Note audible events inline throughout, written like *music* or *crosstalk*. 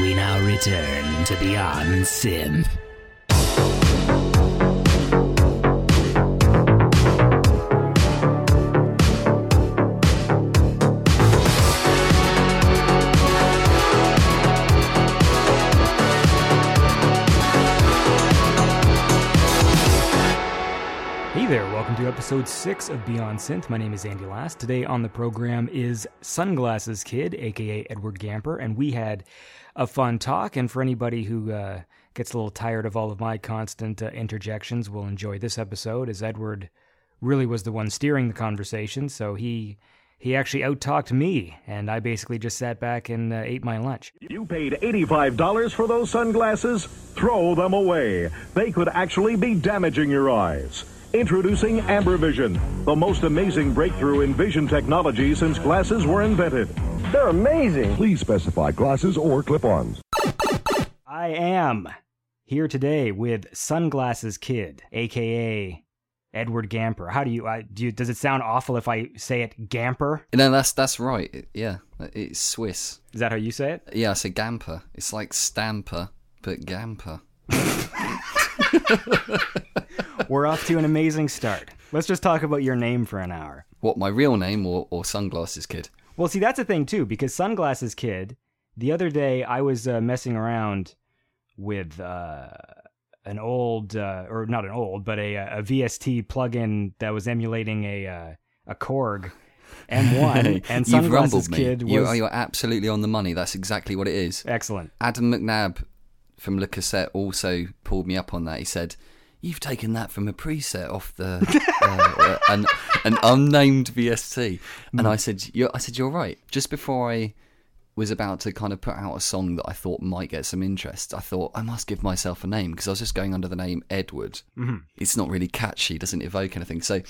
We now return to Beyond Synth. Episode 6 of Beyond Synth. My name is Andy Last. Today on the program is Sunglasses Kid, aka Edward Gamper, and we had a fun talk. And for anybody who uh, gets a little tired of all of my constant uh, interjections, will enjoy this episode as Edward really was the one steering the conversation. So he he actually outtalked me, and I basically just sat back and uh, ate my lunch. You paid $85 for those sunglasses? Throw them away. They could actually be damaging your eyes. Introducing AmberVision, the most amazing breakthrough in vision technology since glasses were invented. They're amazing. Please specify glasses or clip-ons. I am here today with Sunglasses Kid, aka Edward Gamper. How do you, I, do you? Does it sound awful if I say it Gamper? No, that's that's right. It- yeah, it's Swiss. Is that how you say it? Yeah, I say Gamper. It's like Stamper, but Gamper. *laughs* *laughs* We're off to an amazing start. Let's just talk about your name for an hour. What, my real name or, or Sunglasses Kid? Well, see, that's a thing too, because Sunglasses Kid. The other day, I was uh, messing around with uh, an old, uh, or not an old, but a, a VST plugin that was emulating a uh, a Korg M1, *laughs* and You've Sunglasses. Kid was You, you're absolutely on the money. That's exactly what it is. excellent. Adam McNabb from Le Cassette also pulled me up on that. He said, You've taken that from a preset off the uh, an, an unnamed VST, and I said, you're, "I said you're right." Just before I was about to kind of put out a song that I thought might get some interest, I thought I must give myself a name because I was just going under the name Edward. Mm-hmm. It's not really catchy, doesn't evoke anything. So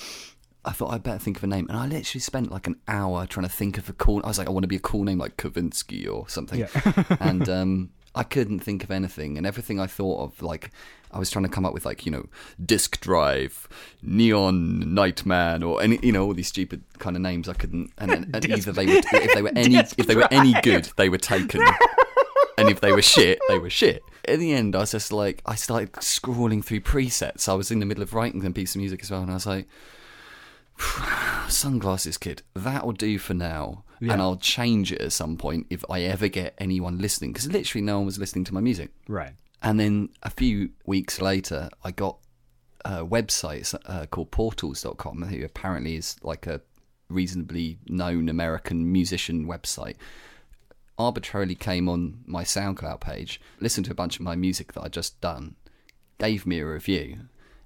I thought I'd better think of a name, and I literally spent like an hour trying to think of a cool. I was like, I want to be a cool name like Kavinsky or something, *laughs* and um, I couldn't think of anything. And everything I thought of, like, I was trying to come up with like you know, Disk Drive, Neon Nightman, or any you know all these stupid kind of names. I couldn't, and, and, and either they were if they were *laughs* any if they were any good, they were taken. *laughs* and if they were shit, they were shit. In the end, I was just like, I started scrolling through presets. I was in the middle of writing a piece of music as well, and I was like, *sighs* sunglasses kid that'll do for now and i'll change it at some point if i ever get anyone listening because literally no one was listening to my music Right. and then a few weeks later i got a website uh, called portals.com who apparently is like a reasonably known american musician website arbitrarily came on my soundcloud page listened to a bunch of my music that i'd just done gave me a review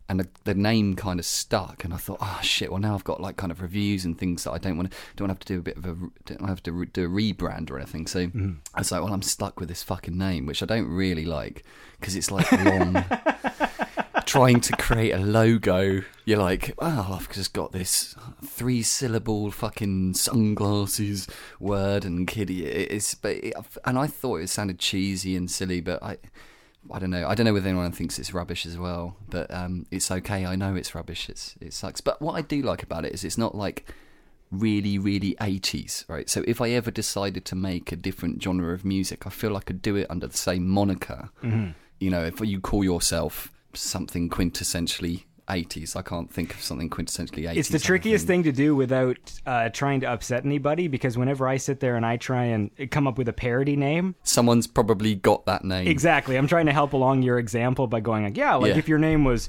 and the, the name kind of stuck and i thought oh shit well now i've got like kind of reviews and things that i don't want to don't have to do a bit of a don't have to re- do a rebrand or anything so mm. i was like well i'm stuck with this fucking name which i don't really like because it's like long *laughs* trying to create a logo you're like oh i've just got this three syllable fucking sunglasses word and kiddie it's but it, and i thought it sounded cheesy and silly but i I don't know. I don't know whether anyone thinks it's rubbish as well, but um, it's okay. I know it's rubbish. It's it sucks. But what I do like about it is it's not like really, really 80s, right? So if I ever decided to make a different genre of music, I feel I could do it under the same moniker. You know, if you call yourself something quintessentially 80s, I can't think of something quintessentially 80s. It's the trickiest thing to do without uh, trying to upset anybody because whenever I sit there and I try and come up with a parody name, Someone's probably got that name. exactly, I'm trying to help along your example by going like, yeah, like Yeah. if your name was,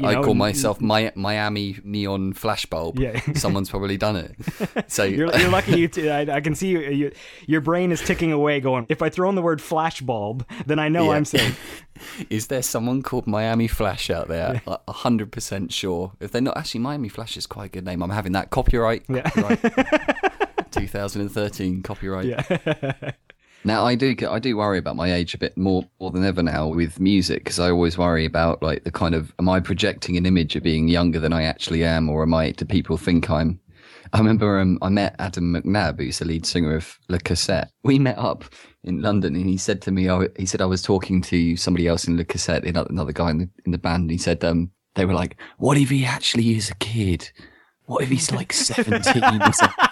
you I know, call myself Mi- Miami Neon Flashbulb. Yeah. *laughs* Someone's probably done it. *laughs* So You're, you're lucky you. *laughs* T- I, I can see you, you. Your brain is ticking away, going. If I throw in the word flashbulb, then I know Yeah. I'm safe. Is there someone called Miami Flash out there? A hundred percent sure. If they're not, actually, Miami Flash is quite a good name. I'm having that copyright. Yeah. copyright 2013 copyright. Yeah. Now I do I do worry about my age a bit more more than ever now with music because I always worry about like the kind of am I projecting an image of being younger than I actually am or am I do people think I'm I remember um, I met Adam McNabb, who's the lead singer of Le Cassette. We met up in London, and he said to me, I, he said I was talking to somebody else in Le Cassette, another, guy in the in the band. And he said um, they were like, "What if he actually is a kid? What if he's like seventeen or something?"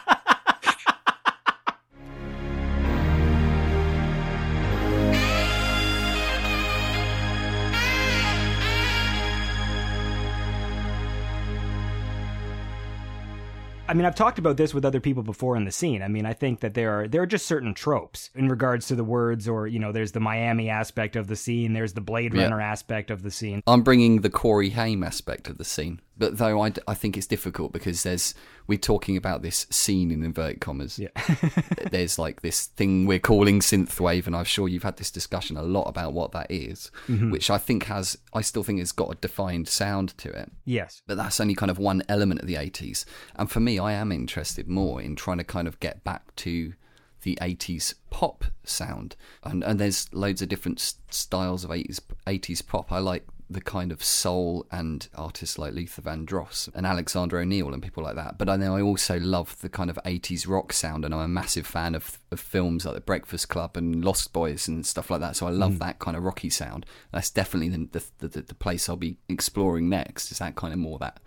I mean, I've talked about this with other people before in the scene. I mean, I think that there are there are just certain tropes in regards to the words, or you know, there's the Miami aspect of the scene, there's the Blade Yeah. Runner aspect of the scene. I'm bringing the Corey Haim aspect of the scene, but though I, I think it's difficult because there's we're talking about this scene in inverted commas. Yeah. *laughs* there's like this thing we're calling synthwave, and I'm sure you've had this discussion a lot about what that is, Mm-hmm. which I think has I still think it's got a defined sound to it. Yes. But that's only kind of one element of the 80s. And for me, I am interested more in trying to kind of get back to the 80s pop sound. And, and there's loads of different styles of 80s, 80s pop. I like the kind of soul and artists like Luther Vandross and Alexander O'Neill and people like that. But I know I also love the kind of 80s rock sound, and I'm a massive fan of, of films like The Breakfast Club and Lost Boys and stuff like that. So I love that kind of rocky sound. That's definitely the, the, the, the place I'll be exploring next, is that kind of more that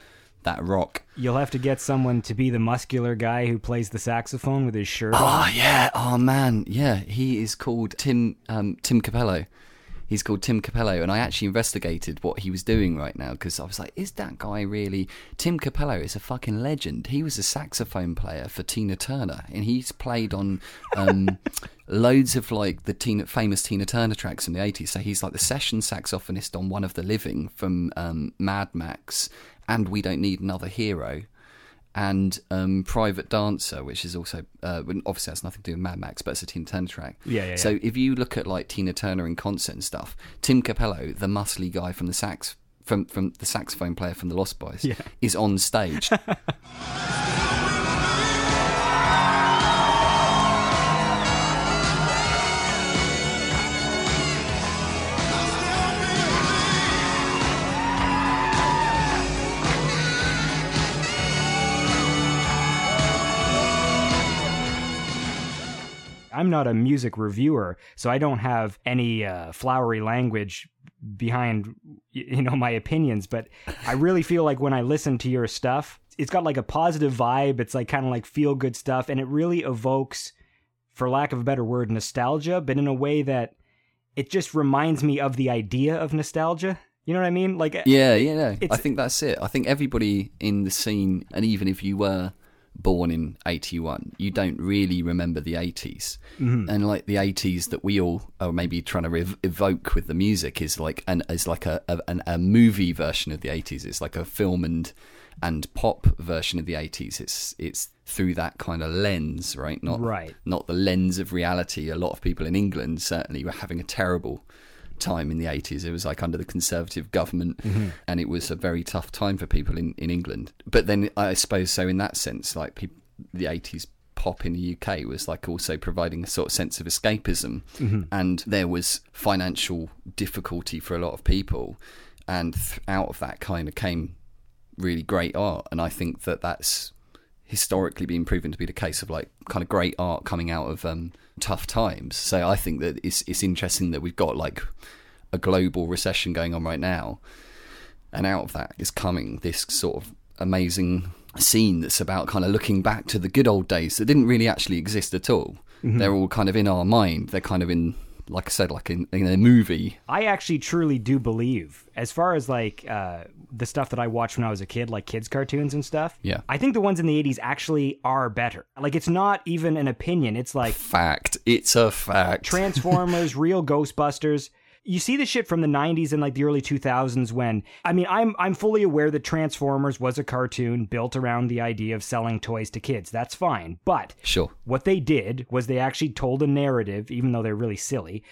that rock. You'll have to get someone to be the muscular guy who plays the saxophone with his shirt on. Oh yeah, oh man, yeah. He is called Tim um, Tim Capello. He's called Tim Capello, and I actually investigated what he was doing right now because I was like, is that guy really? Tim Capello is a fucking legend. He was a saxophone player for Tina Turner, and he's played on um, *laughs* loads of like the Tina, famous Tina Turner tracks from the 80s. So he's like the session saxophonist on One of the Living from um, Mad Max and We Don't Need Another Hero and um, Private Dancer, which is also uh, obviously has nothing to do with Mad Max, but it's a Tina Turner track. Yeah, yeah, So yeah. if you look at like Tina Turner in concert and stuff, Tim Capello, the muscly guy from the sax from from the saxophone player from the Lost Boys, Yeah. is on stage. *laughs* I'm not a music reviewer, so I don't have any uh, flowery language behind you know my opinions. But I really feel like when I listen to your stuff, it's got like a positive vibe. It's like kind of like feel good stuff, and it really evokes, for lack of a better word, nostalgia, but in a way that it just reminds me of the idea of nostalgia. You know what I mean? Like yeah, yeah, no. I think that's it. I think everybody in the scene, and even if you were born in 81 you don't really remember the 80s mm-hmm. and like the 80s that we all are maybe trying to rev- evoke with the music is like an is like a, a an- a movie version of the 80s it's like a film and and pop version of the 80s it's it's through that kind of lens right? Not Right. not the lens of reality. A lot of people in England certainly were having a terrible time in the 80s. It was like under the Conservative government, mm-hmm. and it was a very tough time for people in, in England. But then I suppose so in that sense, like the 80s pop in the UK was like also providing a sort of sense of escapism, mm-hmm. and there was financial difficulty for a lot of people, and th- out of that kind of came really great art, and I think that that's historically been proven to be the case of like kind of great art coming out of um, tough times. So I think that it's it's interesting that we've got like a global recession going on right now, and out of that is coming this sort of amazing scene that's about kind of looking back to the good old days that didn't really actually exist at all. They're all kind of in our mind. They're kind of in, like I said, like in, in a movie. I actually truly do believe, as far as like uh, the stuff that I watched when I was a kid, like kids' cartoons and stuff. Yeah. I think the ones in the 80s actually are better. Like, it's not even an opinion. It's like Fact. It's a fact. Transformers, *laughs* real Ghostbusters. You see the shit from the 90s and like the early 2000s when I mean I'm I'm fully aware that Transformers was a cartoon built around the idea of selling toys to kids. That's fine. But sure. what they did was they actually told a narrative even though they're really silly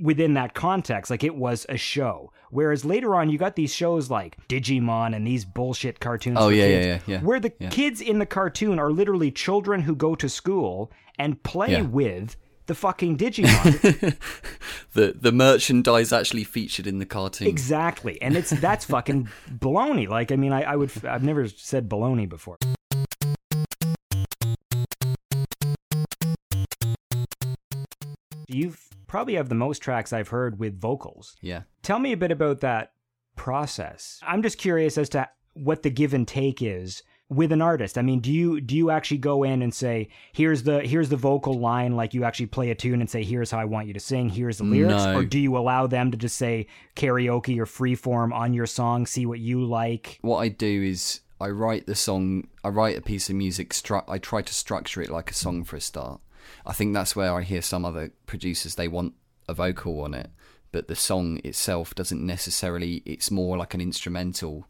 within that context like it was a show whereas later on you got these shows like digimon and these bullshit cartoons Oh, yeah, kids, yeah, yeah, yeah. where the Yeah. kids in the cartoon are literally children who go to school and play Yeah. with the fucking digimon *laughs* The the merchandise actually featured in the cartoon. exactly and it's that's fucking baloney like i mean i, I would i've never said baloney before you probably have the most tracks i've heard with vocals Yeah. Tell me a bit about that process. I'm just curious as to what the give and take is with an artist. I mean, do you do you actually go in and say, "Here's the here's the vocal line," like you actually play a tune and say, "Here's how I want you to sing. Here's the lyrics," No. or do you allow them to just say karaoke or freeform on your song, see what you like? what I do is I write the song, I write a piece of music, stru- I try to structure it like a song for a start. I think that's where I hear some other producers, they want a vocal on it, but the song itself doesn't necessarily, it's more like an instrumental.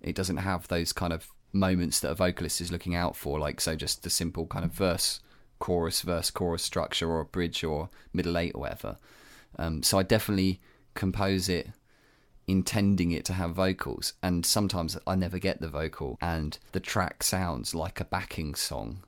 It doesn't have those kind of moments that a vocalist is looking out for, like, so just the simple kind of verse, chorus, verse, chorus structure, or a bridge, or middle eight, or whatever. Um, so I definitely compose it intending it to have vocals and sometimes I never get the vocal and the track sounds like a backing song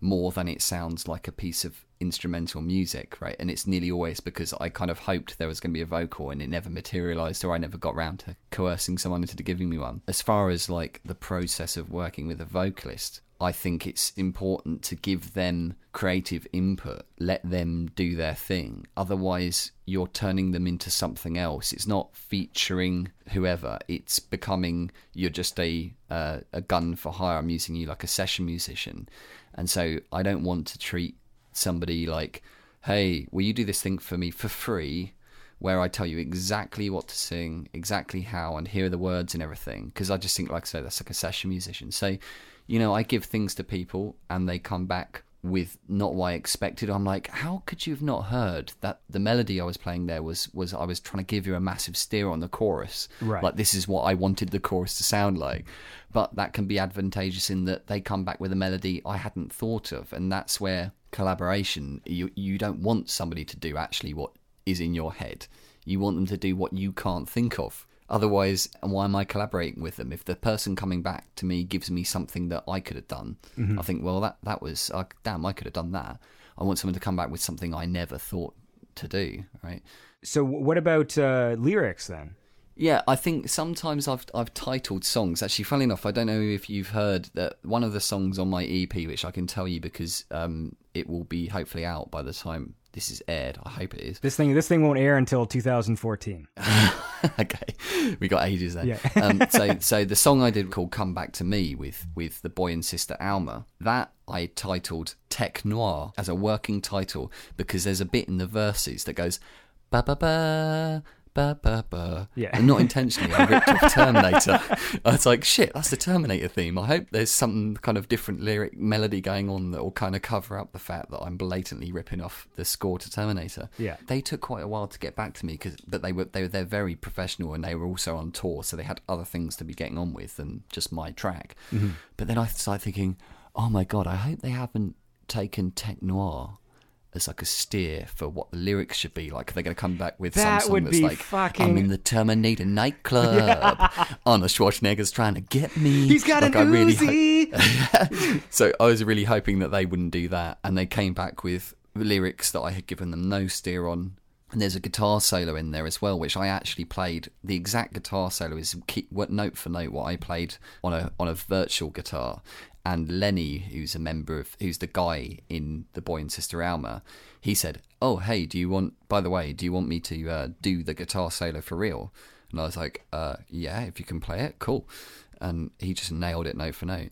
more than it sounds like a piece of instrumental music right and it's nearly always because I kind of hoped there was going to be a vocal and it never materialized or I never got round to coercing someone into giving me one as far as like the process of working with a vocalist I think it's important to give them creative input, let them do their thing. Otherwise, you're turning them into something else. It's not featuring whoever. It's becoming you're just a uh, a gun for hire. I'm using you like a session musician, and so I don't want to treat somebody like, "Hey, will you do this thing for me for free?" where I tell you exactly what to sing, exactly how, and here are the words and everything. Because I just think, like I said, that's like a session musician. So you know, I give things to people and they come back with not what I expected. I'm like, how could you have not heard that the melody I was playing there was was I was trying to give you a massive steer on the chorus. Right. Like this is what I wanted the chorus to sound like. But that can be advantageous in that they come back with a melody I hadn't thought of, and that's where collaboration you you don't want somebody to do actually what is in your head. You want them to do what you can't think of. Otherwise, why am I collaborating with them? If the person coming back to me gives me something that I could have done, Mm-hmm. I think, well, that that was uh, damn, I could have done that. I want someone to come back with something I never thought to do. Right? So, what about uh, lyrics then? Yeah, I think sometimes I've I've titled songs. Actually, funnily enough, I don't know if you've heard that one of the songs on my EP, which I can tell you because um, it will be hopefully out by the time this is aired. I hope it is. This thing, this thing won't air until 2014. *laughs* okay, we got ages then. Yeah. um, *laughs* so, so the song I did called "Come Back to Me" with with the boy and sister Alma. That I titled "Tech Noir" as a working title because there's a bit in the verses that goes ba ba ba. Ba, ba, ba. Yeah. And not intentionally, I ripped off *laughs* Terminator. I was like, shit, that's the Terminator theme. I hope there's some kind of different lyric melody going on that will kind of cover up the fact that I'm blatantly ripping off the score to Terminator Yeah. they took quite a while to get back to me because but they were they were they're very professional and they were also on tour so they had other things to be getting on with than just my track mm-hmm. but then i started thinking oh my god i hope they haven't taken tech noir as like a steer for what the lyrics should be like. They're they going to come back with That some song that's like, fucking- "I'm in the Terminator nightclub, *laughs* Arnold Schwarzenegger's trying to get me." He's got Like, an I really ho- *laughs* so I was really hoping that they wouldn't do that, and they came back with lyrics that I had given them no steer on. And there's a guitar solo in there as well, which I actually played. The exact guitar solo is key, what note for note what I played on a on a virtual guitar. And Lenny, who's a member of, who's the guy in the Boy and Sister Alma, he said, "Oh, hey, do you want? By the way, do you want me to uh, do the guitar solo for real?" And I was like, uh, "Yeah, if you can play it, cool." And he just nailed it note for note.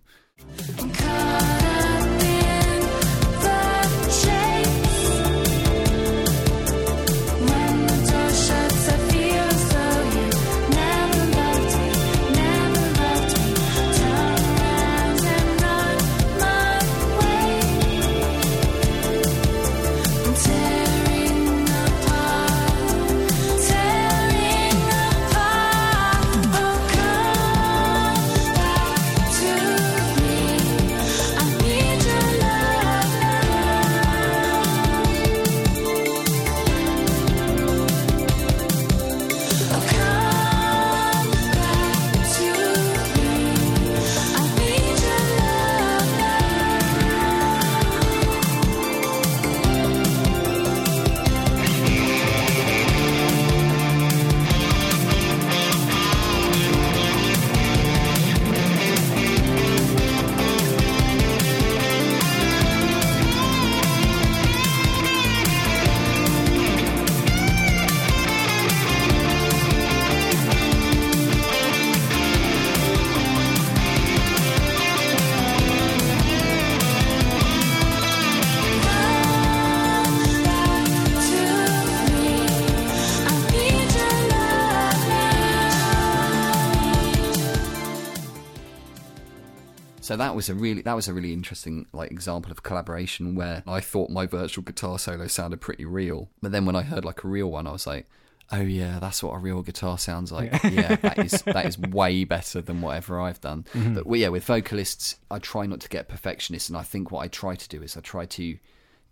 So that was a really that was a really interesting like example of collaboration where I thought my virtual guitar solo sounded pretty real, but then when I heard like a real one, I was like, oh yeah, that's what a real guitar sounds like. Yeah, that is that is *laughs* way better than whatever I've done. Mm-hmm. But well, yeah, with vocalists, I try not to get perfectionist, and I think what I try to do is I try to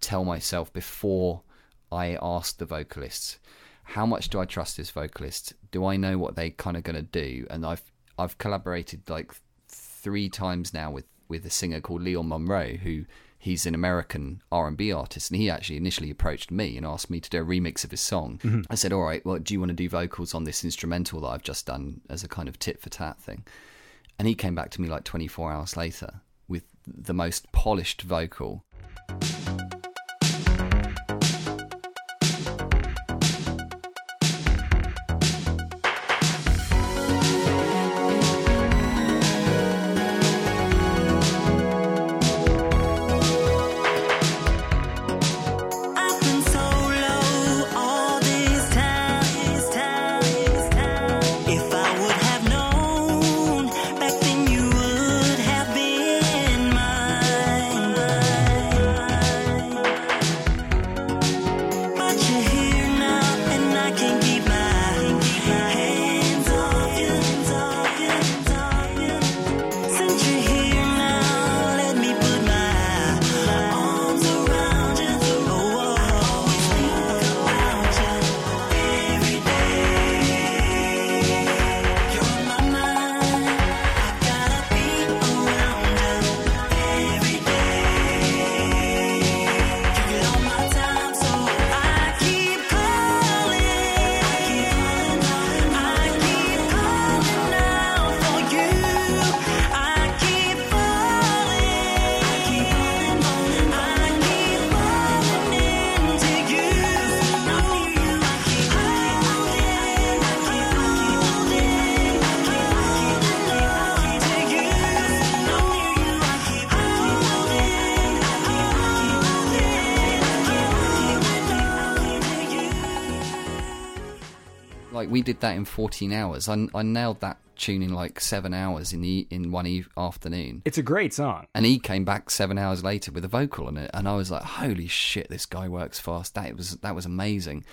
tell myself before I ask the vocalists, how much do I trust this vocalist? Do I know what they kind of going to do? And I've I've collaborated like three times now with with a singer called Leon Monroe, who he's an American R and B artist, and he actually initially approached me and asked me to do a remix of his song. Mm-hmm. I said, "All right, well, do you want to do vocals on this instrumental that I've just done as a kind of tit for tat thing?" And he came back to me like 24 hours later with the most polished vocal. Did that in 14 hours. I, I nailed that tune in like seven hours in the in one afternoon. It's a great song. And he came back seven hours later with a vocal on it, and I was like, "Holy shit, this guy works fast." That was that was amazing.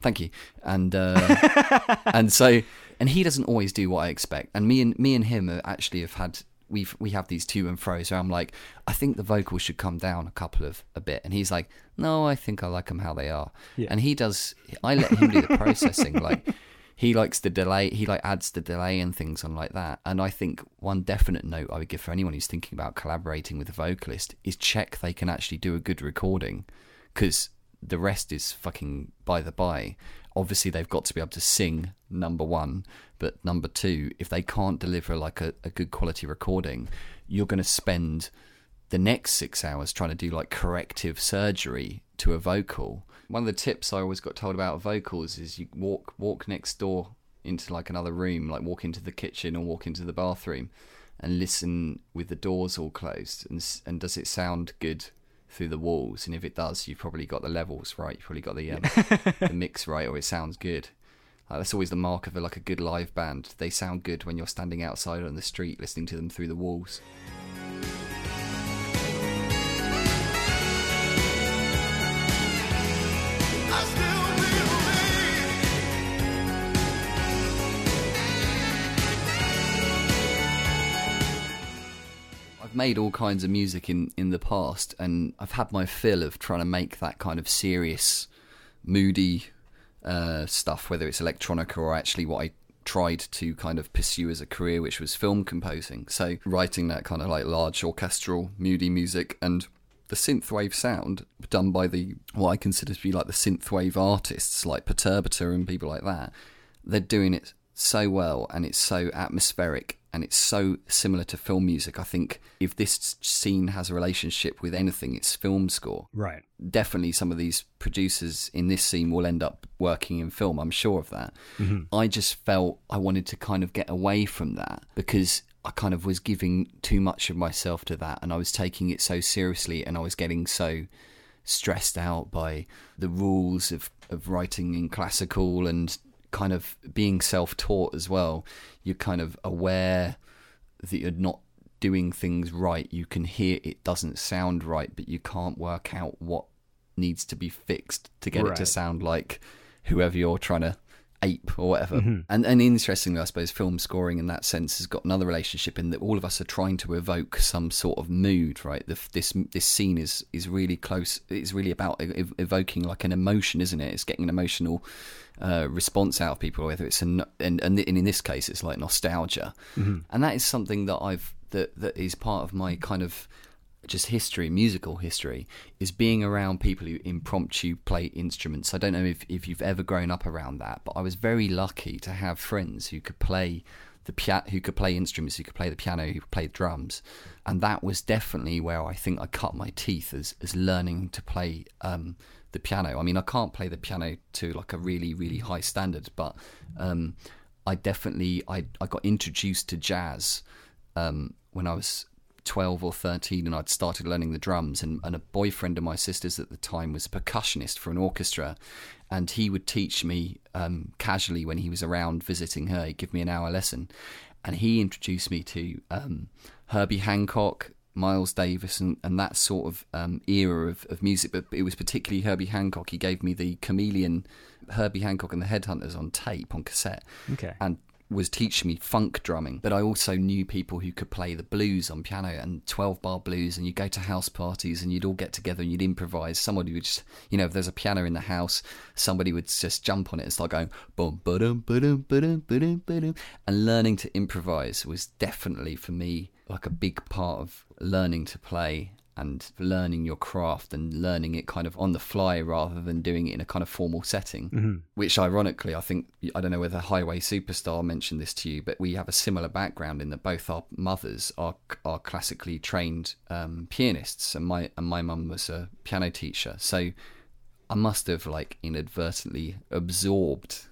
Thank you. And uh, *laughs* and so and he doesn't always do what I expect. And me and me and him actually have had we've we have these to and fro. So I'm like, I think the vocals should come down a couple of a bit, and he's like, No, I think I like them how they are. Yeah. And he does. I let him do the processing, like he likes the delay he like adds the delay and things on like that. And i think one definite note i would give for anyone who's thinking about collaborating with a vocalist is check they can actually do a good recording because the rest is fucking by the by. Obviously they've got to be able to sing number one but number two if they can't deliver like a, a good quality recording you're going to spend the next six hours trying to do like corrective surgery to a vocal. One of the tips I always got told about vocals is you walk walk next door into like another room, like walk into the kitchen or walk into the bathroom, and listen with the doors all closed. And and does it sound good through the walls? And if it does, you've probably got the levels right. You've probably got the um, *laughs* the mix right, or it sounds good. Like, that's always the mark of a, like a good live band. They sound good when you're standing outside on the street listening to them through the walls. Made all kinds of music in, in the past, and I've had my fill of trying to make that kind of serious, moody uh, stuff, whether it's electronica or actually what I tried to kind of pursue as a career, which was film composing. So writing that kind of like large orchestral, moody music and the synthwave sound done by the what I consider to be like the synthwave artists like Perturbator and people like that. They're doing it so well and it's so atmospheric and it's so similar to film music. I think if this scene has a relationship with anything, it's film score Right. definitely some of these producers in this scene will end up working in film. I'm sure of that. Mm-hmm. I just felt I wanted to kind of get away from that because I kind of was giving too much of myself to that and I was taking it so seriously and I was getting so stressed out by the rules of, of writing in classical and kind of being self taught as well. You're kind of aware that you're not doing things right. You can hear it doesn't sound right, but you can't work out what needs to be fixed to get it to sound like whoever you're trying to ape or whatever. And and interestingly, I suppose film scoring in that sense has got another relationship in that all of us are trying to evoke some sort of mood, right? The, this this scene is is really close. It's really about ev- evoking like an emotion, isn't it? It's getting an emotional uh, response out of people, whether it's an and, and in this case, it's like nostalgia, and that is something that I've that that is part of my kind of just history, musical history, is being around people who impromptu play instruments. I don't know if, if you've ever grown up around that, but I was very lucky to have friends who could play the pia- who could play instruments, who could play the piano, who could play drums, and that was definitely where I think I cut my teeth as as learning to play um, the piano. I mean, I can't play the piano to like a really really high standard, but um, I definitely I I got introduced to jazz um, when I was 12 or 13 and I'd started learning the drums and, and a boyfriend of my sister's at the time was a percussionist for an orchestra and he would teach me um, casually when he was around visiting her. He'd give me an hour lesson and he introduced me to um, Herbie Hancock Miles Davis and, and that sort of um, era of, of music. But it was particularly Herbie Hancock. He gave me the Chameleon Herbie Hancock and the Headhunters on tape on cassette. Okay. and was teaching me funk drumming, but I also knew people who could play the blues on piano and 12 bar blues. And you'd go to house parties and you'd all get together and you'd improvise. Somebody would just, you know, if there's a piano in the house, somebody would just jump on it and start going boom, ba-dum, ba-dum, ba-dum, ba-dum, ba-dum. And learning to improvise was definitely for me like a big part of learning to play and learning your craft and learning it kind of on the fly rather than doing it in a kind of formal setting. Which, ironically, I think I don't know whether Highway Superstar mentioned this to you, but we have a similar background in that both our mothers are are classically trained um, pianists, and my and my mum was a piano teacher, so I must have like inadvertently absorbed,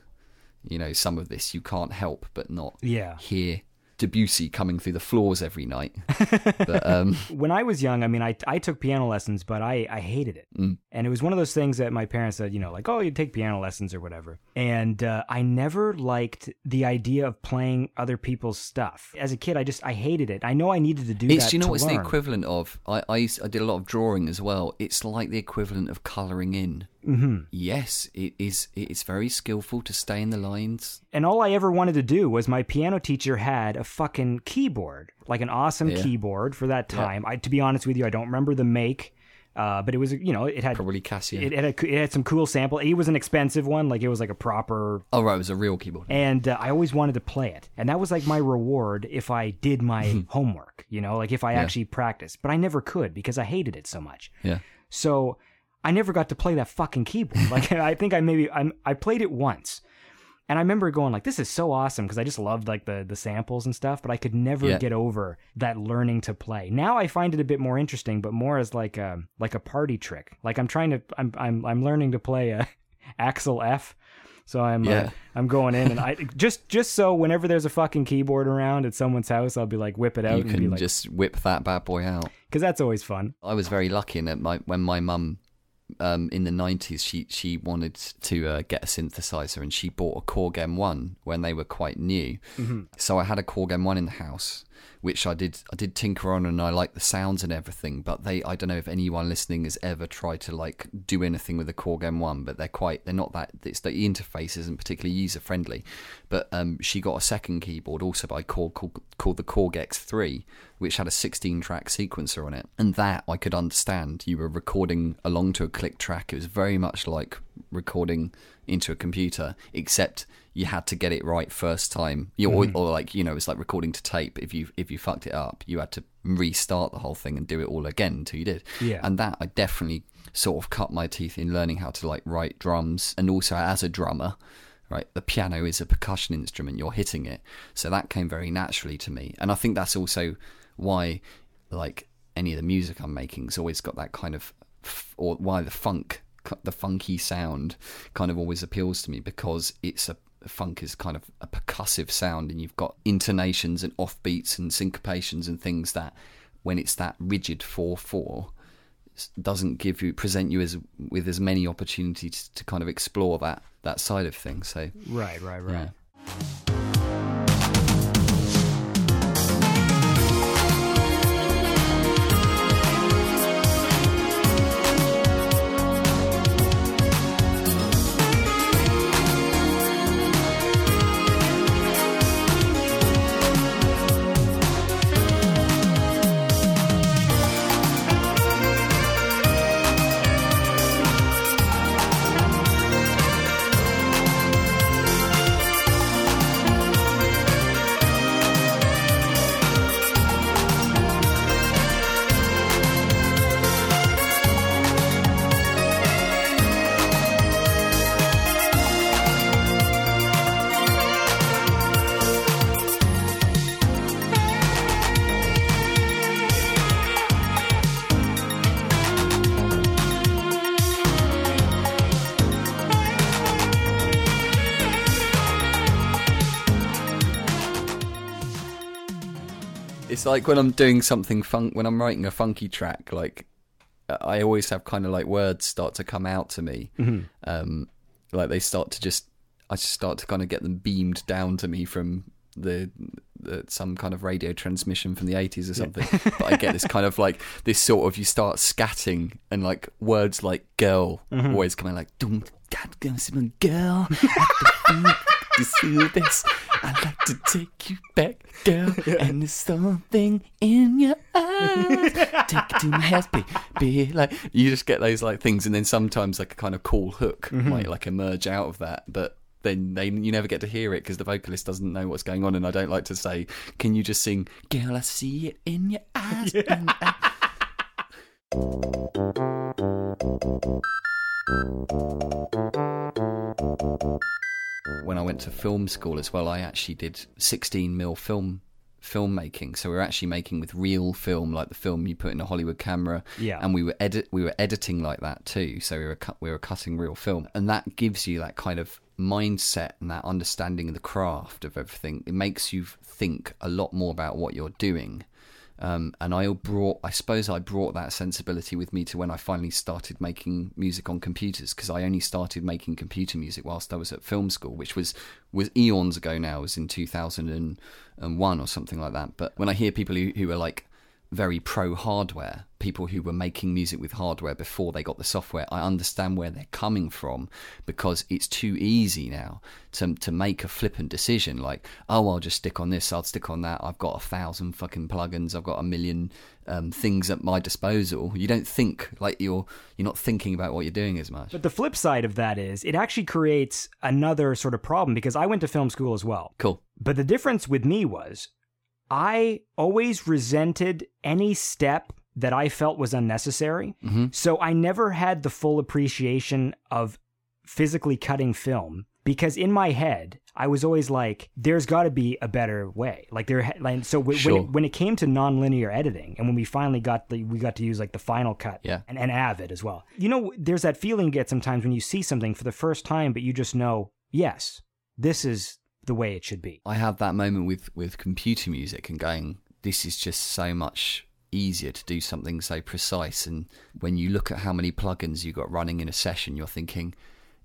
you know, some of this. You can't help but not Yeah. hear Debussy coming through the floors every night. *laughs* but um, when I was young, I mean, I, I took piano lessons, but I, I hated it. Mm. And it was one of those things that my parents said, you know, like, oh, you take piano lessons or whatever. And uh, I never liked the idea of playing other people's stuff. As a kid, I just, I hated it. I know I needed to do It's that you know what's learn. the equivalent of I I, used, I did a lot of drawing as well. It's like the equivalent of colouring in. Mm-hmm. Yes, it is. It's very skillful to stay in the lines. And all I ever wanted to do was my piano teacher had a fucking keyboard, like an awesome Yeah. keyboard for that time. I, to be honest with you, I don't remember the make, uh, but it was, you know, it had Probably Casio. it, had it had some cool sample. It was an expensive one, like it was like a proper. oh right, it was a real keyboard. And uh, I always wanted to play it, and that was like my reward if I did my homework, you know, like if I actually practiced. But I never could because I hated it so much. yeah, So I never got to play that fucking keyboard. *laughs* Like I think I maybe I I played it once, and I remember going like, "This is so awesome" because I just loved like the the samples and stuff. But I could never Yeah. get over that learning to play. Now I find it a bit more interesting, but more as like a like a party trick. Like I'm trying to I'm I'm I'm learning to play a *laughs* Axel F. So I'm uh, I'm going in and I *laughs* just just so whenever there's a fucking keyboard around at someone's house, I'll be like whip it out you and be can like just whip that bad boy out. *laughs* because that's always fun. I was very lucky in that my when my mum um, in the nineties she she wanted to uh, get a synthesizer and she bought a Korg M1 when they were quite new. So I had a Korg M1 in the house, which I did I did tinker on and I like the sounds and everything. But they I don't know if anyone listening has ever tried to like do anything with a Korg M1, but they're quite they're not that it's the interface isn't particularly user friendly. But um, she got a second keyboard also by Korg called, called the Korg X3, which had a 16 track sequencer on it, and that I could understand. You were recording along to a click track. It was very much like recording into a computer, except you had to get it right first time. You or, mm. or like you know, it's like recording to tape. If you if you fucked it up, you had to restart the whole thing and do it all again until you did. Yeah. and that I definitely sort of cut my teeth in learning how to like write drums, and also as a drummer. Right, the piano is a percussion instrument. You're hitting it, so that came very naturally to me, and I think that's also why, like any of the music I'm making, has always got that kind of, f- or why the funk, the funky sound, kind of always appeals to me because it's a funk is kind of a percussive sound, and you've got intonations and offbeats and syncopations and things that, when it's that rigid four four, doesn't give you present you as with as many opportunities to kind of explore that that side of things. So Right, right, right. yeah. It's like when I'm doing something funk, when I'm writing a funky track, like uh, I always have kind of like words start to come out to me. Mm-hmm. Um, like they start to just, I just start to kind of get them beamed down to me from the, the some kind of radio transmission from the 80s or something. but I get this kind of like this sort of you start scatting and like words like girl mm-hmm. always coming like dum God, go see girl at the to see this. I'd like to take you back, girl, *laughs* and there's something in your eyes. *laughs* Take it to my house, baby. Like you just get those like things, and then sometimes like a kind of cool hook mm-hmm. might like emerge out of that, but. Then they you never get to hear it because the vocalist doesn't know what's going on, and I don't like to say, "Can you just sing, girl? I see it in your eyes." in your eyes." When I went to film school as well, I actually did 16 mil film filmmaking. So we were actually making with real film, like the film you put in a Hollywood camera. Yeah. And we were edit we were editing like that too. So we were cut we were cutting real film, and that gives you that kind of mindset and that understanding of the craft of everything. It makes you think a lot more about what you're doing. Um, and I brought, I suppose, I brought that sensibility with me to when I finally started making music on computers because I only started making computer music whilst I was at film school, which was was eons ago now. It was in two thousand and one or something like that. But when I hear people who, who are like very pro hardware, people who were making music with hardware before they got the software, I understand where they're coming from because it's too easy now to to make a flippant decision like, oh, I'll just stick on this, I'll stick on that. I've got a thousand fucking plugins, I've got a million um, things at my disposal. You don't think like you're you're not thinking about what you're doing as much. But the flip side of that is it actually creates another sort of problem because I went to film school as well. Cool. But the difference with me was I always resented any step that I felt was unnecessary. Mm-hmm. So I never had the full appreciation of physically cutting film because in my head I was always like there's got to be a better way. Like there like so w- Sure. when it, when it came to nonlinear editing and when we finally got the we got to use like the final cut Yeah. and, and Avid as well. You know there's that feeling you get sometimes when you see something for the first time but you just know yes this is the way it should be. I have that moment with with computer music and going, this is just so much easier to do something so precise. And when you look at how many plugins you got running in a session, you're thinking,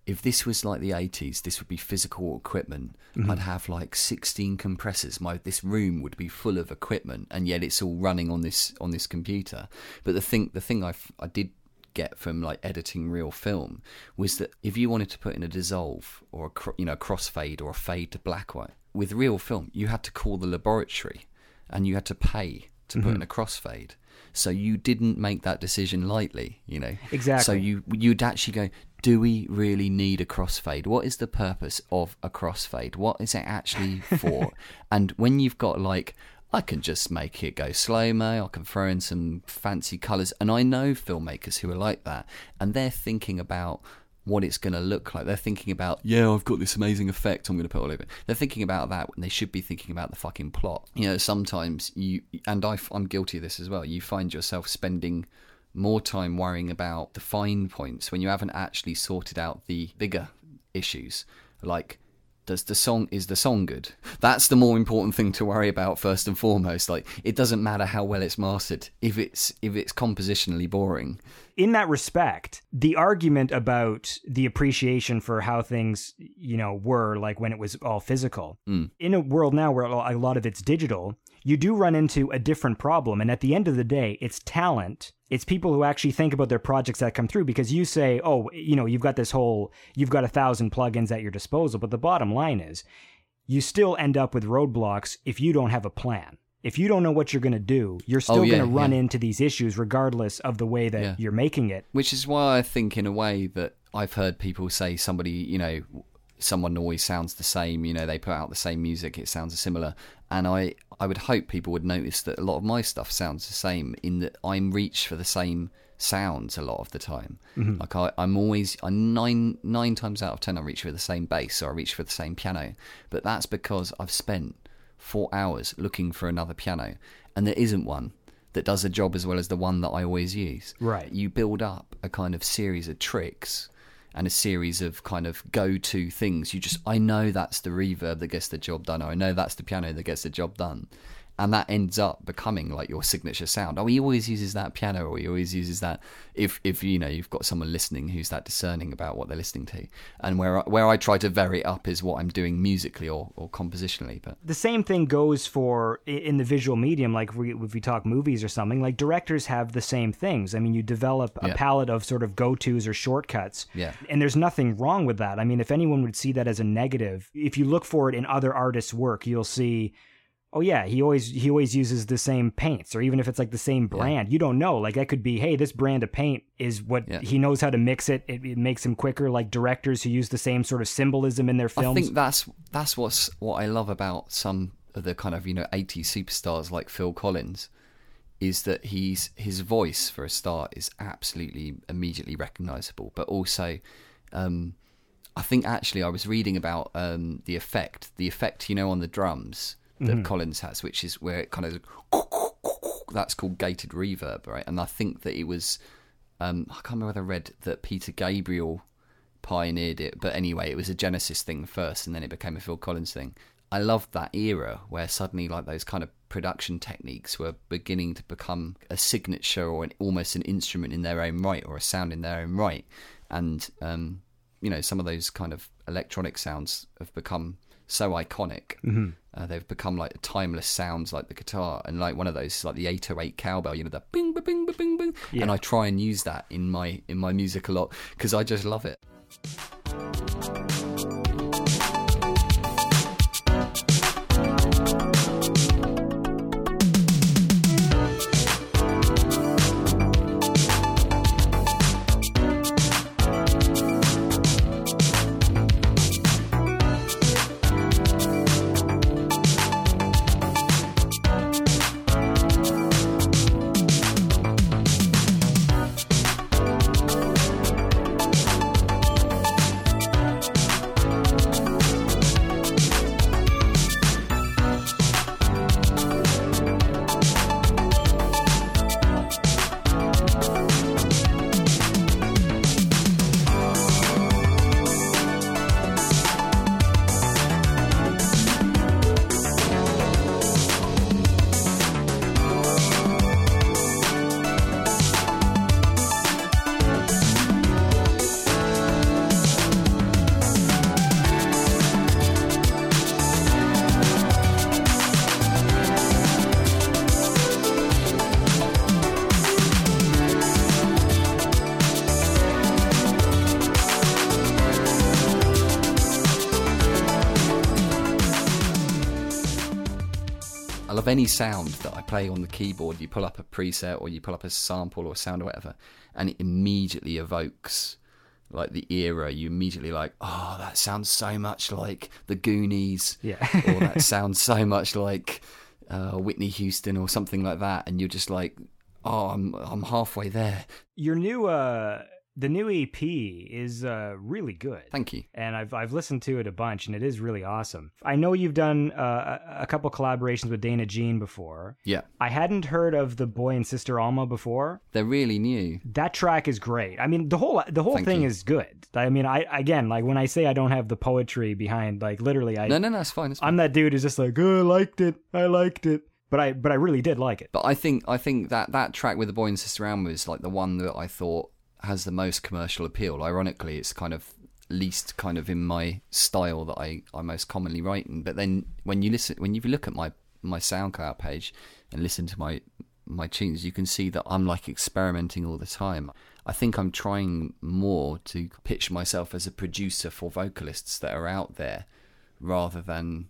if this was like the 80s, this would be physical equipment. Mm-hmm. I'd have like 16 compressors. My this room would be full of equipment, and yet it's all running on this on this computer. But the thing the thing I I did get from like editing real film was that if you wanted to put in a dissolve or a you know a crossfade or a fade to black white with real film you had to call the laboratory and you had to pay to put mm-hmm. in a crossfade. So you didn't make that decision lightly you know? Exactly. so you you'd actually go do we really need a crossfade? What is the purpose of a crossfade? What is it actually for? *laughs* And when you've got like I can just make it go slow mo. I can throw in some fancy colours. And I know filmmakers who are like that. And they're thinking about what it's going to look like. They're thinking about, yeah, I've got this amazing effect I'm going to put all over it. They're thinking about that when they should be thinking about the fucking plot. You know, sometimes you, and I, I'm guilty of this as well, you find yourself spending more time worrying about the fine points when you haven't actually sorted out the bigger issues. Like, does the song is the song good that's the more important thing to worry about first and foremost like it doesn't matter how well it's mastered if it's if it's compositionally boring in that respect, the argument about the appreciation for how things, you know, were like when it was all physical, hmm. in a world now where a lot of it's digital, you do run into a different problem. And at the end of the day, it's talent. It's people who actually think about their projects that come through because you say, oh, you know, you've got this whole, you've got a thousand plugins at your disposal. But the bottom line is, you still end up with roadblocks if you don't have a plan. If you don't know what you're going to do, you're oh, still Oh, yeah, going to run yeah. into these issues regardless of the way that Yeah. you're making it. which is why i think in a way that i've heard people say somebody you know someone always sounds the same you know they put out the same music it sounds similar. And i i would hope people would notice that a lot of my stuff sounds the same in that i'm reach for the same sounds a lot of the time. Mm-hmm. Like I, i'm always i nine nine times out of ten i reach for the same bass or i reach for the same piano. But that's because i've spent four hours looking for another piano. And there isn't one that does the job as well as the one that I always use. Right. You build up a kind of series of tricks and a series of kind of go to things. You just, I know that's the reverb that gets the job done, or I know that's the piano that gets the job done. And that ends up becoming like your signature sound. Oh, he always uses that piano, or he always uses that. If if you know you've got someone listening who's that discerning about what they're listening to, and where I, where I try to vary up is what I'm doing musically or, or compositionally. But the same thing goes for in the visual medium like if we, if we talk movies or something like directors have the same things i mean you develop a Yeah. palette of sort of go-to's or shortcuts Yeah. and there's nothing wrong with that i mean if anyone would see that as a negative if you look for it in other artists work you'll see oh yeah he always he always uses the same paints or even if it's like the same brand you don't know like that could be hey this brand of paint is what Yeah. he knows how to mix it. it it makes him quicker like directors who use the same sort of symbolism in their films I think that's that's what's what I love about some of the kind of you know 80s superstars like Phil Collins is that he's his voice for a start is absolutely immediately recognizable but also um I think actually I was reading about um the effect the effect you know on the drums that Collins has which is where it kind of *laughs* that's called gated reverb right and I think that it was um I can't remember whether I read that Peter Gabriel pioneered it. But anyway, it was a Genesis thing first, and then it became a Phil Collins thing. I loved that era where suddenly, like those kind of production techniques were beginning to become a signature or an, almost an instrument in their own right, or a sound in their own right. And um, you know, some of those kind of electronic sounds have become so iconic. Mm-hmm. Uh, they've become like timeless sounds, like the guitar, and like one of those, like the 808 cowbell. You know, the bing, bing, ba, bing, bing. And I try and use that in my in my music a lot because I just love it. Any sound that I play on the keyboard. You pull up a preset or you pull up a sample or sound or whatever, and it immediately evokes like the era. You immediately like, oh, that sounds so much like the Goonies, Yeah. or that *laughs* sounds so much like uh, Whitney Houston or something like that, and you're just like, oh, I'm I'm halfway there. Your new uh the new EP is uh really good. Thank you. and I've I've listened to it a bunch, and it is really awesome. I know you've done uh, a a couple collaborations with Dana Jean before. Yeah, I hadn't heard of the boy and sister Alma before. they're really new. That track is great. I mean, the whole the whole Thank thing you. is good. I mean, I again, like when I say I don't have the poetry behind, like literally, I No, no, no, it's fine. It's fine. I'm that dude who's just like, oh, I liked it, I liked it, but I but I really did like it. But I think I think that that track with the boy and sister Alma is like the one that I thought has the most commercial appeal. Ironically, it's kind of least kind of in my style that I, I most commonly write in. But then when you listen, when you look at my my SoundCloud page and listen to my my tunes, you can see that I'm like experimenting all the time. I think I'm trying more to pitch myself as a producer for vocalists that are out there, rather than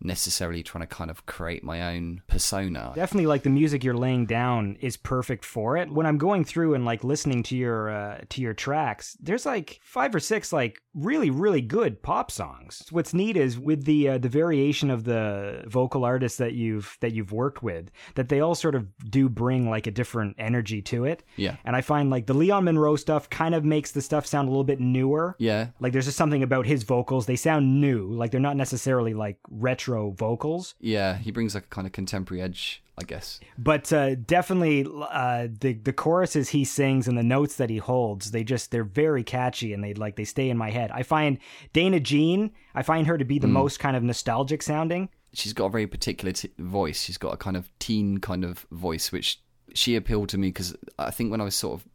necessarily trying to kind of create my own persona. Definitely, like the music you're laying down is perfect for it. When I'm going through and like listening to your uh, to your tracks, there's like five or six like really really good pop songs. What's neat is with the uh, the variation of the vocal artists that you've that you've worked with, that they all sort of do bring like a different energy to it. Yeah. And I find like the Leon Monroe stuff kind of makes the stuff sound a little bit newer. Yeah, Like there's just something about his vocals. They sound new. Like they're not necessarily like retro vocals. Yeah, he brings like a kind of contemporary edge, I guess. but uh, definitely uh, the the choruses he sings and the notes that he holds they just they're very catchy and they like they stay in my head i find dana jean i find her to be the most kind of nostalgic sounding she's got a very particular t- voice. She's got a kind of teen kind of voice, which she appealed to me because I think when I was sort of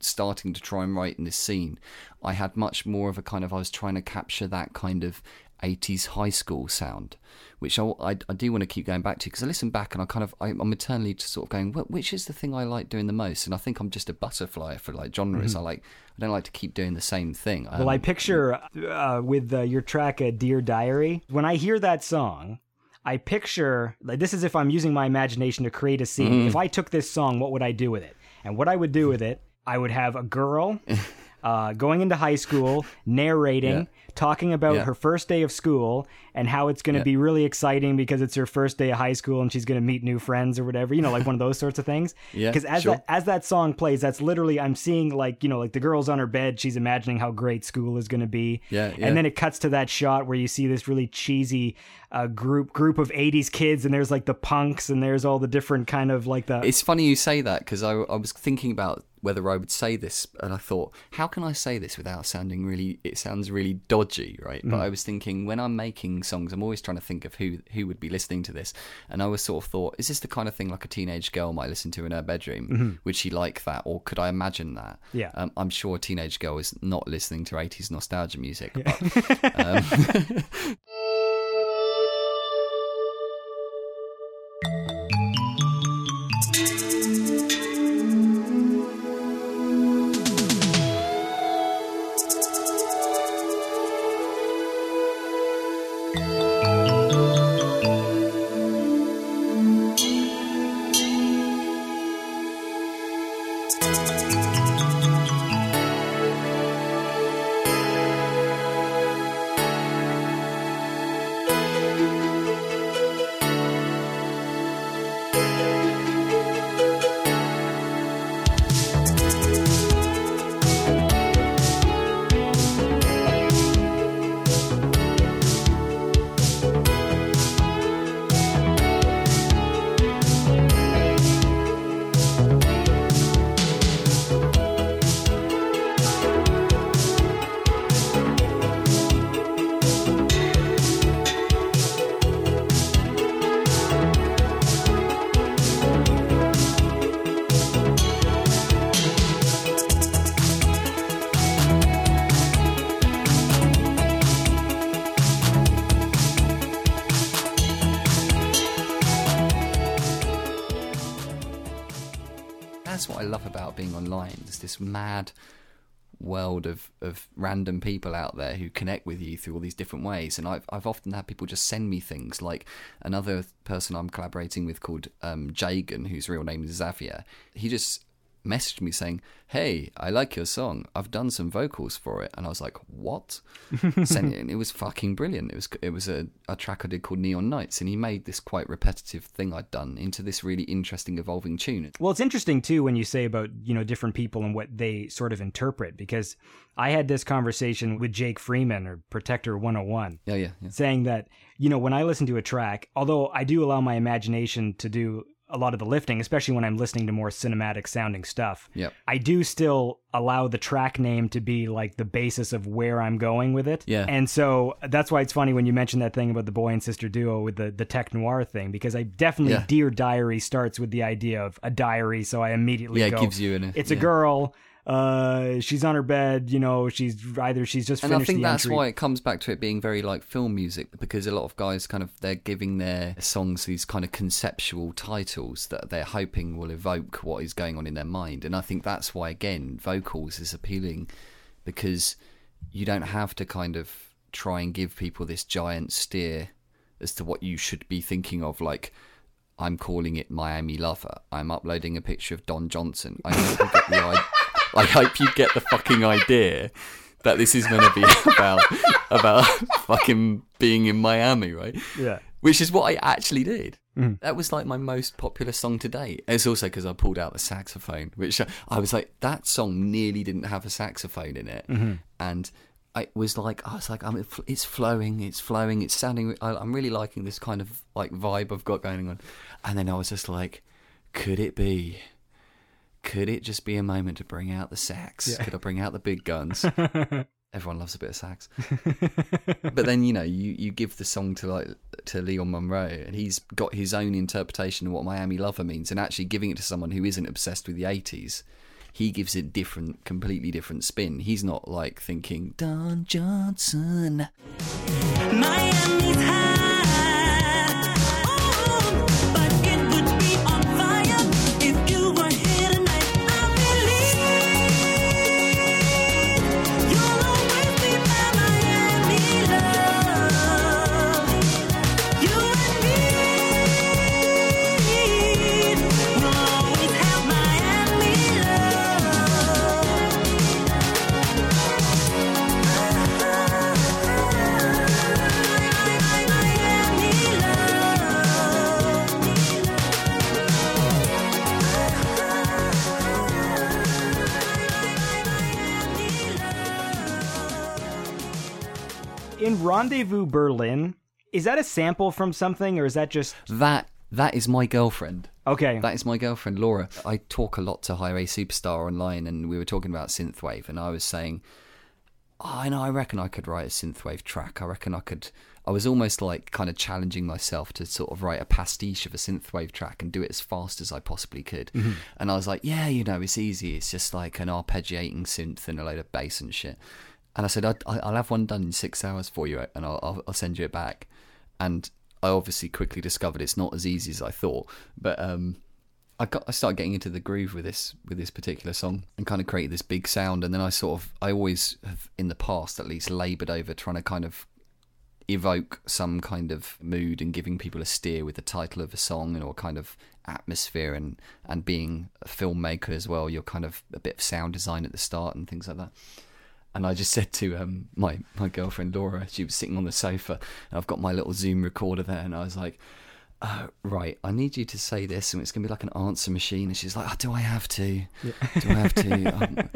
starting to try and write in this scene, I had much more of a kind of I was trying to capture that kind of 80s high school sound, which I, I, I do want to keep going back to because I listen back and I kind of I, I'm eternally just sort of going, which is the thing I like doing the most? And I think I'm just a butterfly for like genres. I like I don't like to keep doing the same thing. Mm-hmm. Well, I Um, picture uh, with uh, your track uh, "Dear Diary." When I hear that song, I picture like this is if I'm using my imagination to create a scene. Mm-hmm. If I took this song, what would I do with it? And what I would do with it, I would have a girl *laughs* uh, going into high school, narrating, Yeah. talking about Yeah. her first day of school and how it's going to Yeah. be really exciting because it's her first day of high school and she's going to meet new friends or whatever. You know, like one of those sorts of things. *laughs* Yeah, Because as sure. that as that song plays, that's literally I'm seeing like you know like the girl's on her bed, she's imagining how great school is going to be. Yeah, yeah. And then it cuts to that shot where you see this really cheesy uh, group group of '80s kids, and there's like the punks, and there's all the different kind of like the It's funny you say that because I, I was thinking about whether I would say this, and I thought, how can I say this without sounding really? It sounds really dodgy, right? But I was thinking when I'm making songs, I'm always trying to think of who who would be listening to this, and I was sort of thought, is this the kind of thing like a teenage girl might listen to in her bedroom? Would she like that, or could I imagine that? Yeah. um, I'm sure a teenage girl is not listening to 80s nostalgia music. But, *laughs* um, *laughs* mad world of, of random people out there who connect with you through all these different ways. And I've I've often had people just send me things like another person I'm collaborating with called um, Jagan, whose real name is Xavier. He just messaged me saying, "Hey, I like your song. I've done some vocals for it." And I was like, "What?" *laughs* Sent it, and it was fucking brilliant. It was it was a, a track I did called Neon Nights, and he made this quite repetitive thing I'd done into this really interesting evolving tune. Well, it's interesting too when you say about you know different people and what they sort of interpret because I had this conversation with Jake Freeman or Protector 101 Yeah, yeah, yeah. saying that you know when I listen to a track, although I do allow my imagination to do a lot of the lifting, especially when I'm listening to more cinematic sounding stuff. Yep. I do still allow the track name to be like the basis of where I'm going with it. Yeah. And so that's why it's funny when you mentioned that thing about the boy and sister duo with the, the tech noir thing, because I definitely, Yeah. Dear Diary starts with the idea of a diary. So I immediately Yeah, it gives you an- it's a girl. Uh, she's on her bed, you know, she's either she's just and I think the that's entry. why it comes back to it being very like film music because a lot of guys kind of they're giving their songs these kind of conceptual titles that they're hoping will evoke what is going on in their mind and I think that's why again vocals is appealing because you don't have to kind of try and give people this giant steer as to what you should be thinking of like I'm calling it Miami Lover. I'm uploading a picture of Don Johnson. I get the idea. I hope you get the fucking idea that this is going to be *laughs* about about fucking being in Miami, right? Yeah. Which is what I actually did. Mm. That was like my most popular song to date. It's also because I pulled out the saxophone, which uh, I was like, that song nearly didn't have a saxophone in it, mm-hmm. and I was like, I was like, I'm, it's flowing, it's flowing, it's sounding. I- I'm really liking this kind of like vibe I've got going on, and then I was just like, could it be? Could it just be a moment to bring out the sax? Could I bring out the big guns? *laughs* everyone loves a bit of sax. but then you know you, you give the song to like to Leon Monroe and he's got his own interpretation of what Miami Lover means and actually giving it to someone who isn't obsessed with the 80s he gives it different completely different spin he's not like thinking Don Johnson Miami's high, Rendezvous Berlin, is that a sample from something or is that just that that is my girlfriend okay? That is my girlfriend Laura. I talk a lot to Highway Superstar online, and we were talking about synthwave, and I was saying, ah, oh, I know, I reckon I could write a synthwave track. I reckon I could. I was almost like kind of challenging myself to sort of write a pastiche of a synthwave track and do it as fast as I possibly could. Mm-hmm. And I was like, yeah, you know, it's easy. It's just like an arpeggiating synth and a load of bass and shit. And I said, I, I- I'll have one done in six hours for you, and I'll, I'll, I'll send you it back. And I obviously quickly discovered it's not as easy as I thought. But um, I got I started getting into the groove with this with this particular song and kind of created this big sound. And then I sort of I always have in the past at least laboured over trying to kind of evoke some kind of mood and giving people a steer with the title of a song and or kind of atmosphere and and being a filmmaker as well. You're kind of a bit of sound design at the start and things like that. And I just said to um, my my girlfriend Laura, she was sitting on the sofa, and I've got my little Zoom recorder there, and I was like, uh, "Right, I need you to say this, and it's going to be like an answer machine." And she's like, oh, "Do I have to? Do I have to? *laughs* um,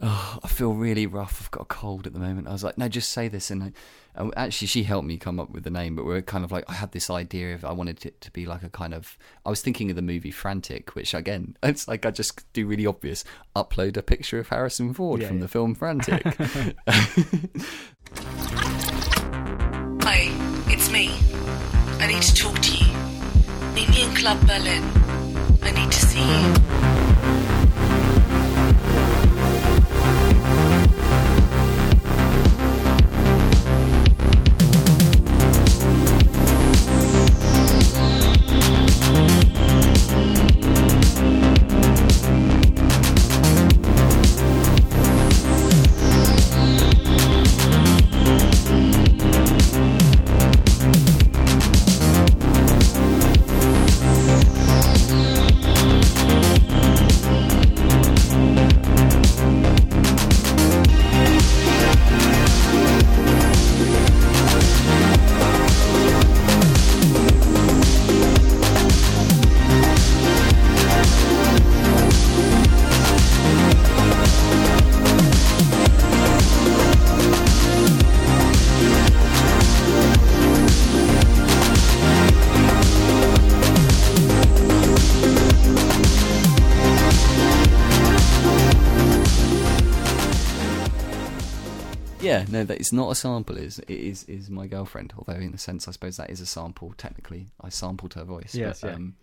oh, I feel really rough. I've got a cold at the moment." I was like, "No, just say this." And I, and actually, she helped me come up with the name, but we're kind of like, I had this idea of I wanted it to be like a kind of. I was thinking of the movie Frantic, which again, *laughs* it's like I just do really obvious. Upload a picture of Harrison Ford Yeah, from yeah. the film Frantic. *laughs* Hi, it's me. I need to talk to you. Meet Club Berlin. I need to see you. No, that it's not a sample. Is it is is my girlfriend? Although in a sense, I suppose that is a sample. Technically, I sampled her voice. Yes, but, yeah. Um,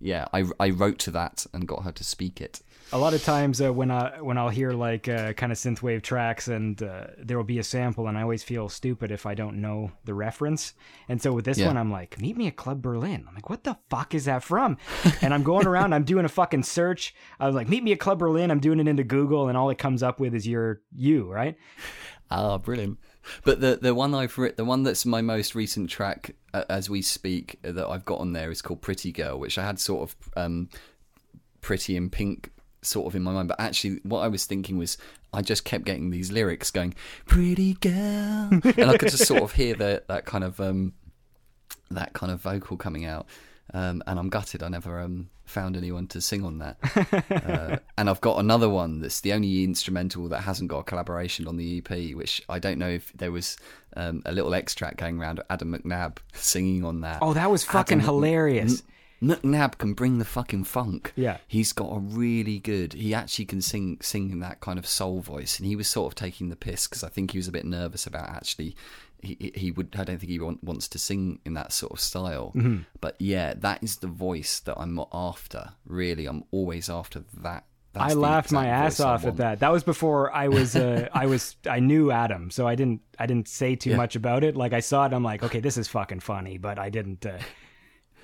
yeah, I I wrote to that and got her to speak it. A lot of times uh, when I when I'll hear like uh, kind of synthwave tracks and uh, there will be a sample and I always feel stupid if I don't know the reference. And so with this Yeah. one I'm like, "Meet me at Club Berlin." I'm like, "What the fuck is that from?" *laughs* and I'm going around, I'm doing a fucking search. I was like, "Meet me at Club Berlin." I'm doing it into Google and all it comes up with is your you, right? Ah, brilliant. But the the one I've writ, the one that's my most recent track uh, as we speak uh, that I've got on there is called Pretty Girl, which I had sort of um, pretty in pink sort of in my mind. But actually, what I was thinking was I just kept getting these lyrics going, "Pretty girl," and I could just sort of hear that that kind of um, that kind of vocal coming out. Um, and I'm gutted I never um, found anyone to sing on that. *laughs* uh, and I've got another one that's the only instrumental that hasn't got a collaboration on the EP, which I don't know if there was um, a little extract going around of Adam McNabb *laughs* singing on that. Oh, that was fucking Adam- hilarious. McNabb can bring the fucking funk. Yeah. He's got a really good. He actually can sing sing in that kind of soul voice, and he was sort of taking the piss because I think he was a bit nervous about actually. He, he- would. I don't think he want, wants to sing in that sort of style. Mm-hmm. But yeah, that is the voice that I'm after. Really, I'm always after that. That's I laughed my ass off at that. That was before I was uh, *laughs* I was I knew Adam, so I didn't I didn't say too Yeah. much about it. Like I saw it, I'm like, okay, this is fucking funny, but I didn't. Uh,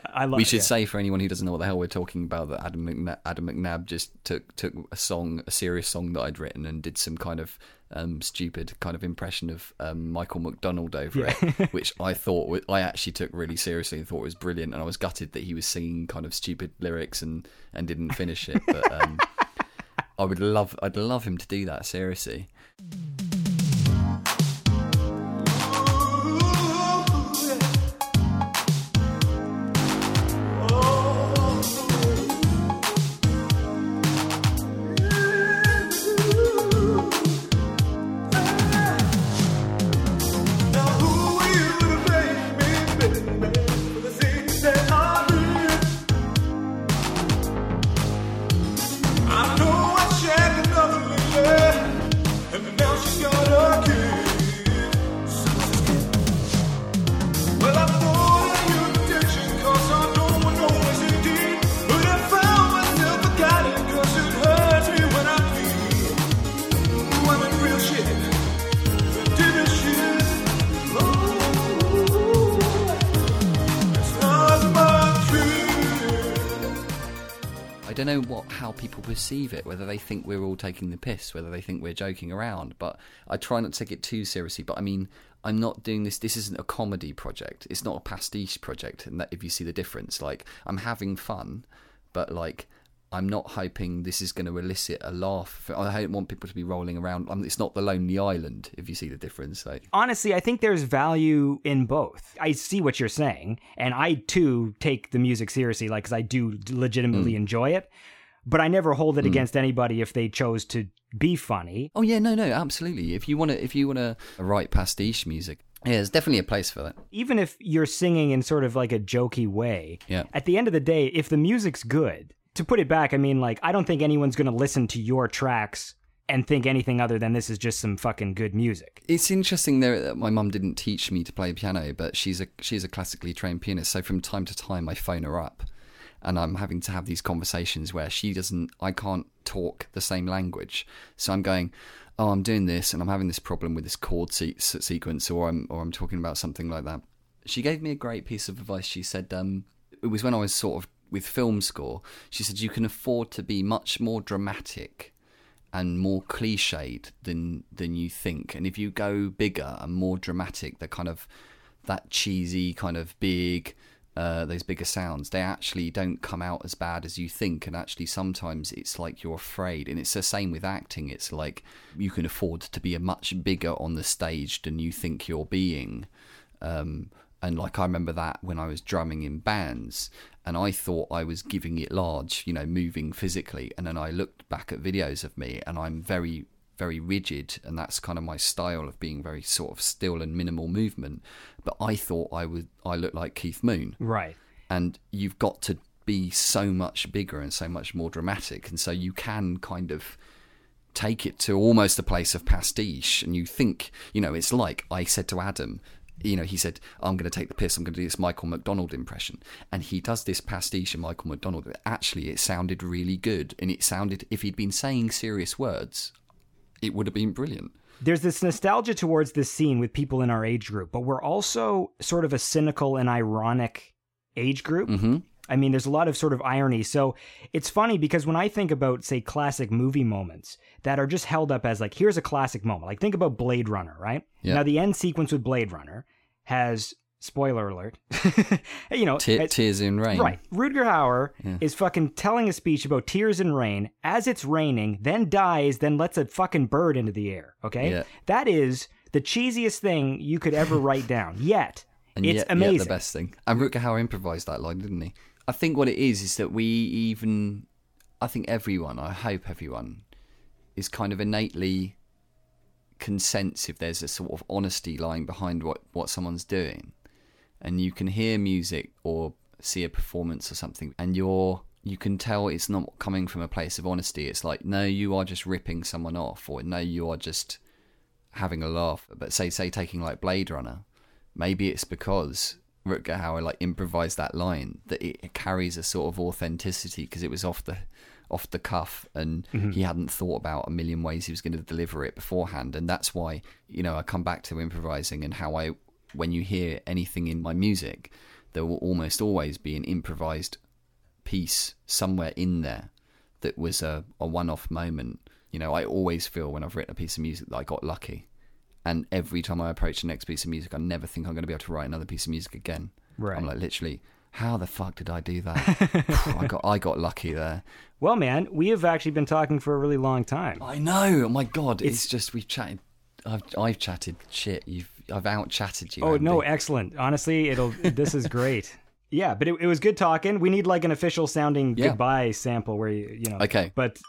I love. We should yeah. say for anyone who doesn't know what the hell we're talking about that Adam McNabb, Adam McNabb just took took a song, a serious song that I'd written, and did some kind of um, stupid kind of impression of um, Michael McDonald over it, *laughs* which I thought I actually took really seriously and thought was brilliant. And I was gutted that he was singing kind of stupid lyrics and and didn't finish it. But um, *laughs* I would love I'd love him to do that seriously. It, whether they think we're all taking the piss, whether they think we're joking around. But I try not to take it too seriously. But I mean, I'm not doing this. This isn't a comedy project. It's not a pastiche project. And that if you see the difference, like I'm having fun, but like. I'm not hoping this is going to elicit a laugh. I don't want people to be rolling around. It's not the Lonely Island, if you see the difference. Like, honestly, I think there's value in both. I see what you're saying, and I too take the music seriously, like because I do legitimately mm. enjoy it. But I never hold it hmm. against anybody if they chose to be funny. oh yeah, no, no, absolutely. If you want to, if you want to write pastiche music, yeah, there's definitely a place for that. Even if you're singing in sort of like a jokey way, Yeah. at the end of the day, if the music's good, to put it back, I mean, like, I don't think anyone's going to listen to your tracks and think anything other than this is just some fucking good music. It's interesting there that my mum didn't teach me to play piano, but she's a she's a classically trained pianist. So from time to time, I phone her up, and I'm having to have these conversations where she doesn't, I can't talk the same language. So I'm going, oh, I'm doing this, and I'm having this problem with this chord se- se- sequence, or I'm or I'm talking about something like that. She gave me a great piece of advice. She said, um, it was when I was sort of with film score. She said you can afford to be much more dramatic and more cliched than than you think. And if you go bigger and more dramatic, the kind of that cheesy kind of big uh, those bigger sounds, they actually don't come out as bad as you think. And actually, sometimes it's like you're afraid. And it's the same with acting. It's like you can afford to be a much bigger on the stage than you think you're being. Um, and like I remember that when I was drumming in bands, and I thought I was giving it large, you know, moving physically. And then I looked back at videos of me, and I'm very, very rigid, and that's kind of my style of being very sort of still and minimal movement. But I thought I would, I looked like Keith Moon, Right. and you've got to be so much bigger and so much more dramatic, and so you can kind of take it to almost a place of pastiche. And you think you know it's like i said to adam you know he said i'm going to take the piss. I'm going to do this michael mcdonald impression. And he does this pastiche of michael mcdonald. Actually it sounded really good. And it sounded if he'd been saying serious words it would have been brilliant There's this nostalgia towards this scene with people in our age group, but we're also sort of a cynical and ironic age group. hmm I mean, there's a lot of sort of irony. So it's funny because when I think about, say, classic movie moments that are just held up as like, here's a classic moment, like think about Blade Runner, right? Yeah. Now, the end sequence with Blade Runner has, spoiler alert, *laughs* you know, it- tears in rain Right. Rutger Hauer is fucking telling a speech about tears and rain as it's raining, then dies, then lets a fucking bird into the air. Okay? Yeah. That is the cheesiest thing you could ever *laughs* write down. Yet, and it's yet, amazing. yet the best thing. And Rutger Hauer improvised that line, didn't he? I think what it is is that we even, I think everyone, I hope everyone, is kind of innately can sense if there's a sort of honesty lying behind what what someone's doing, and you can hear music or see a performance or something, and you're you can tell it's not coming from a place of honesty. It's like no, you are just ripping someone off, or no, you are just having a laugh. But say say taking like Blade Runner, maybe it's because Rutger Hauer like improvised that line that it, carries a sort of authenticity because it was off the off the cuff and mm-hmm. he hadn't thought about a million ways he was going to deliver it beforehand and that's why you know I come back to improvising and how I when you hear anything in my music there will almost always be an improvised piece somewhere in there that was a, a one-off moment you know I always feel when I've written a piece of music that I got lucky and every time I approach the next piece of music, I never think I'm going to be able to write another piece of music again. Right. I'm like, literally, how the fuck did I do that? *laughs* I got, I got lucky there. Well, man, we have actually been talking for a really long time. I know. Oh my god, it's, just we've chatted. I've, I've chatted shit. You've, I've out chatted you. Oh Andy. no, excellent. Honestly, it'll. this is great. *laughs* Yeah, but it, it was good talking. We need like an official sounding Yeah. goodbye sample where you you know. Okay. But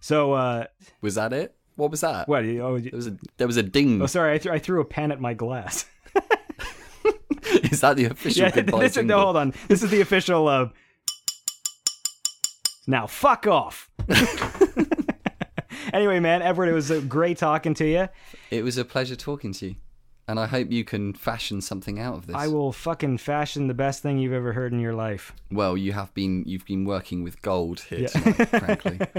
so uh Was that it? What was that? what? you- Oh, There was a, there was a ding. oh sorry, I, th- I threw a pen at my glass. *laughs* Is that the official *laughs* yeah, goodbye this is, no, hold on. This is the official. Uh, now fuck off. anyway, man, Edward, it was uh, great talking to you. It was a pleasure talking to you, and I hope you can fashion something out of this. I will fucking fashion the best thing you've ever heard in your life. Well, you have been you've been working with gold here tonight, frankly. *laughs*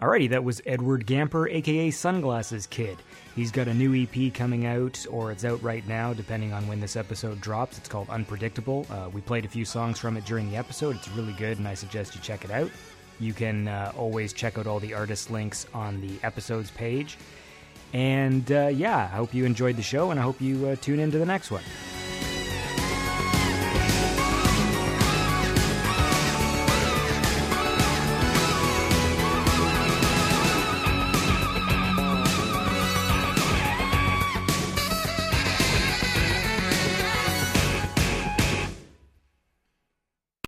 Alrighty, that was Edward Gamper, aka Sunglasses Kid. He's got a new EP coming out, or it's out right now, depending on when this episode drops. It's called Unpredictable. Uh, we played a few songs from it during the episode. It's really good, and I suggest you check it out. You can uh, always check out all the artist links on the episodes page. And uh, yeah, I hope you enjoyed the show, and I hope you uh, tune into the next one.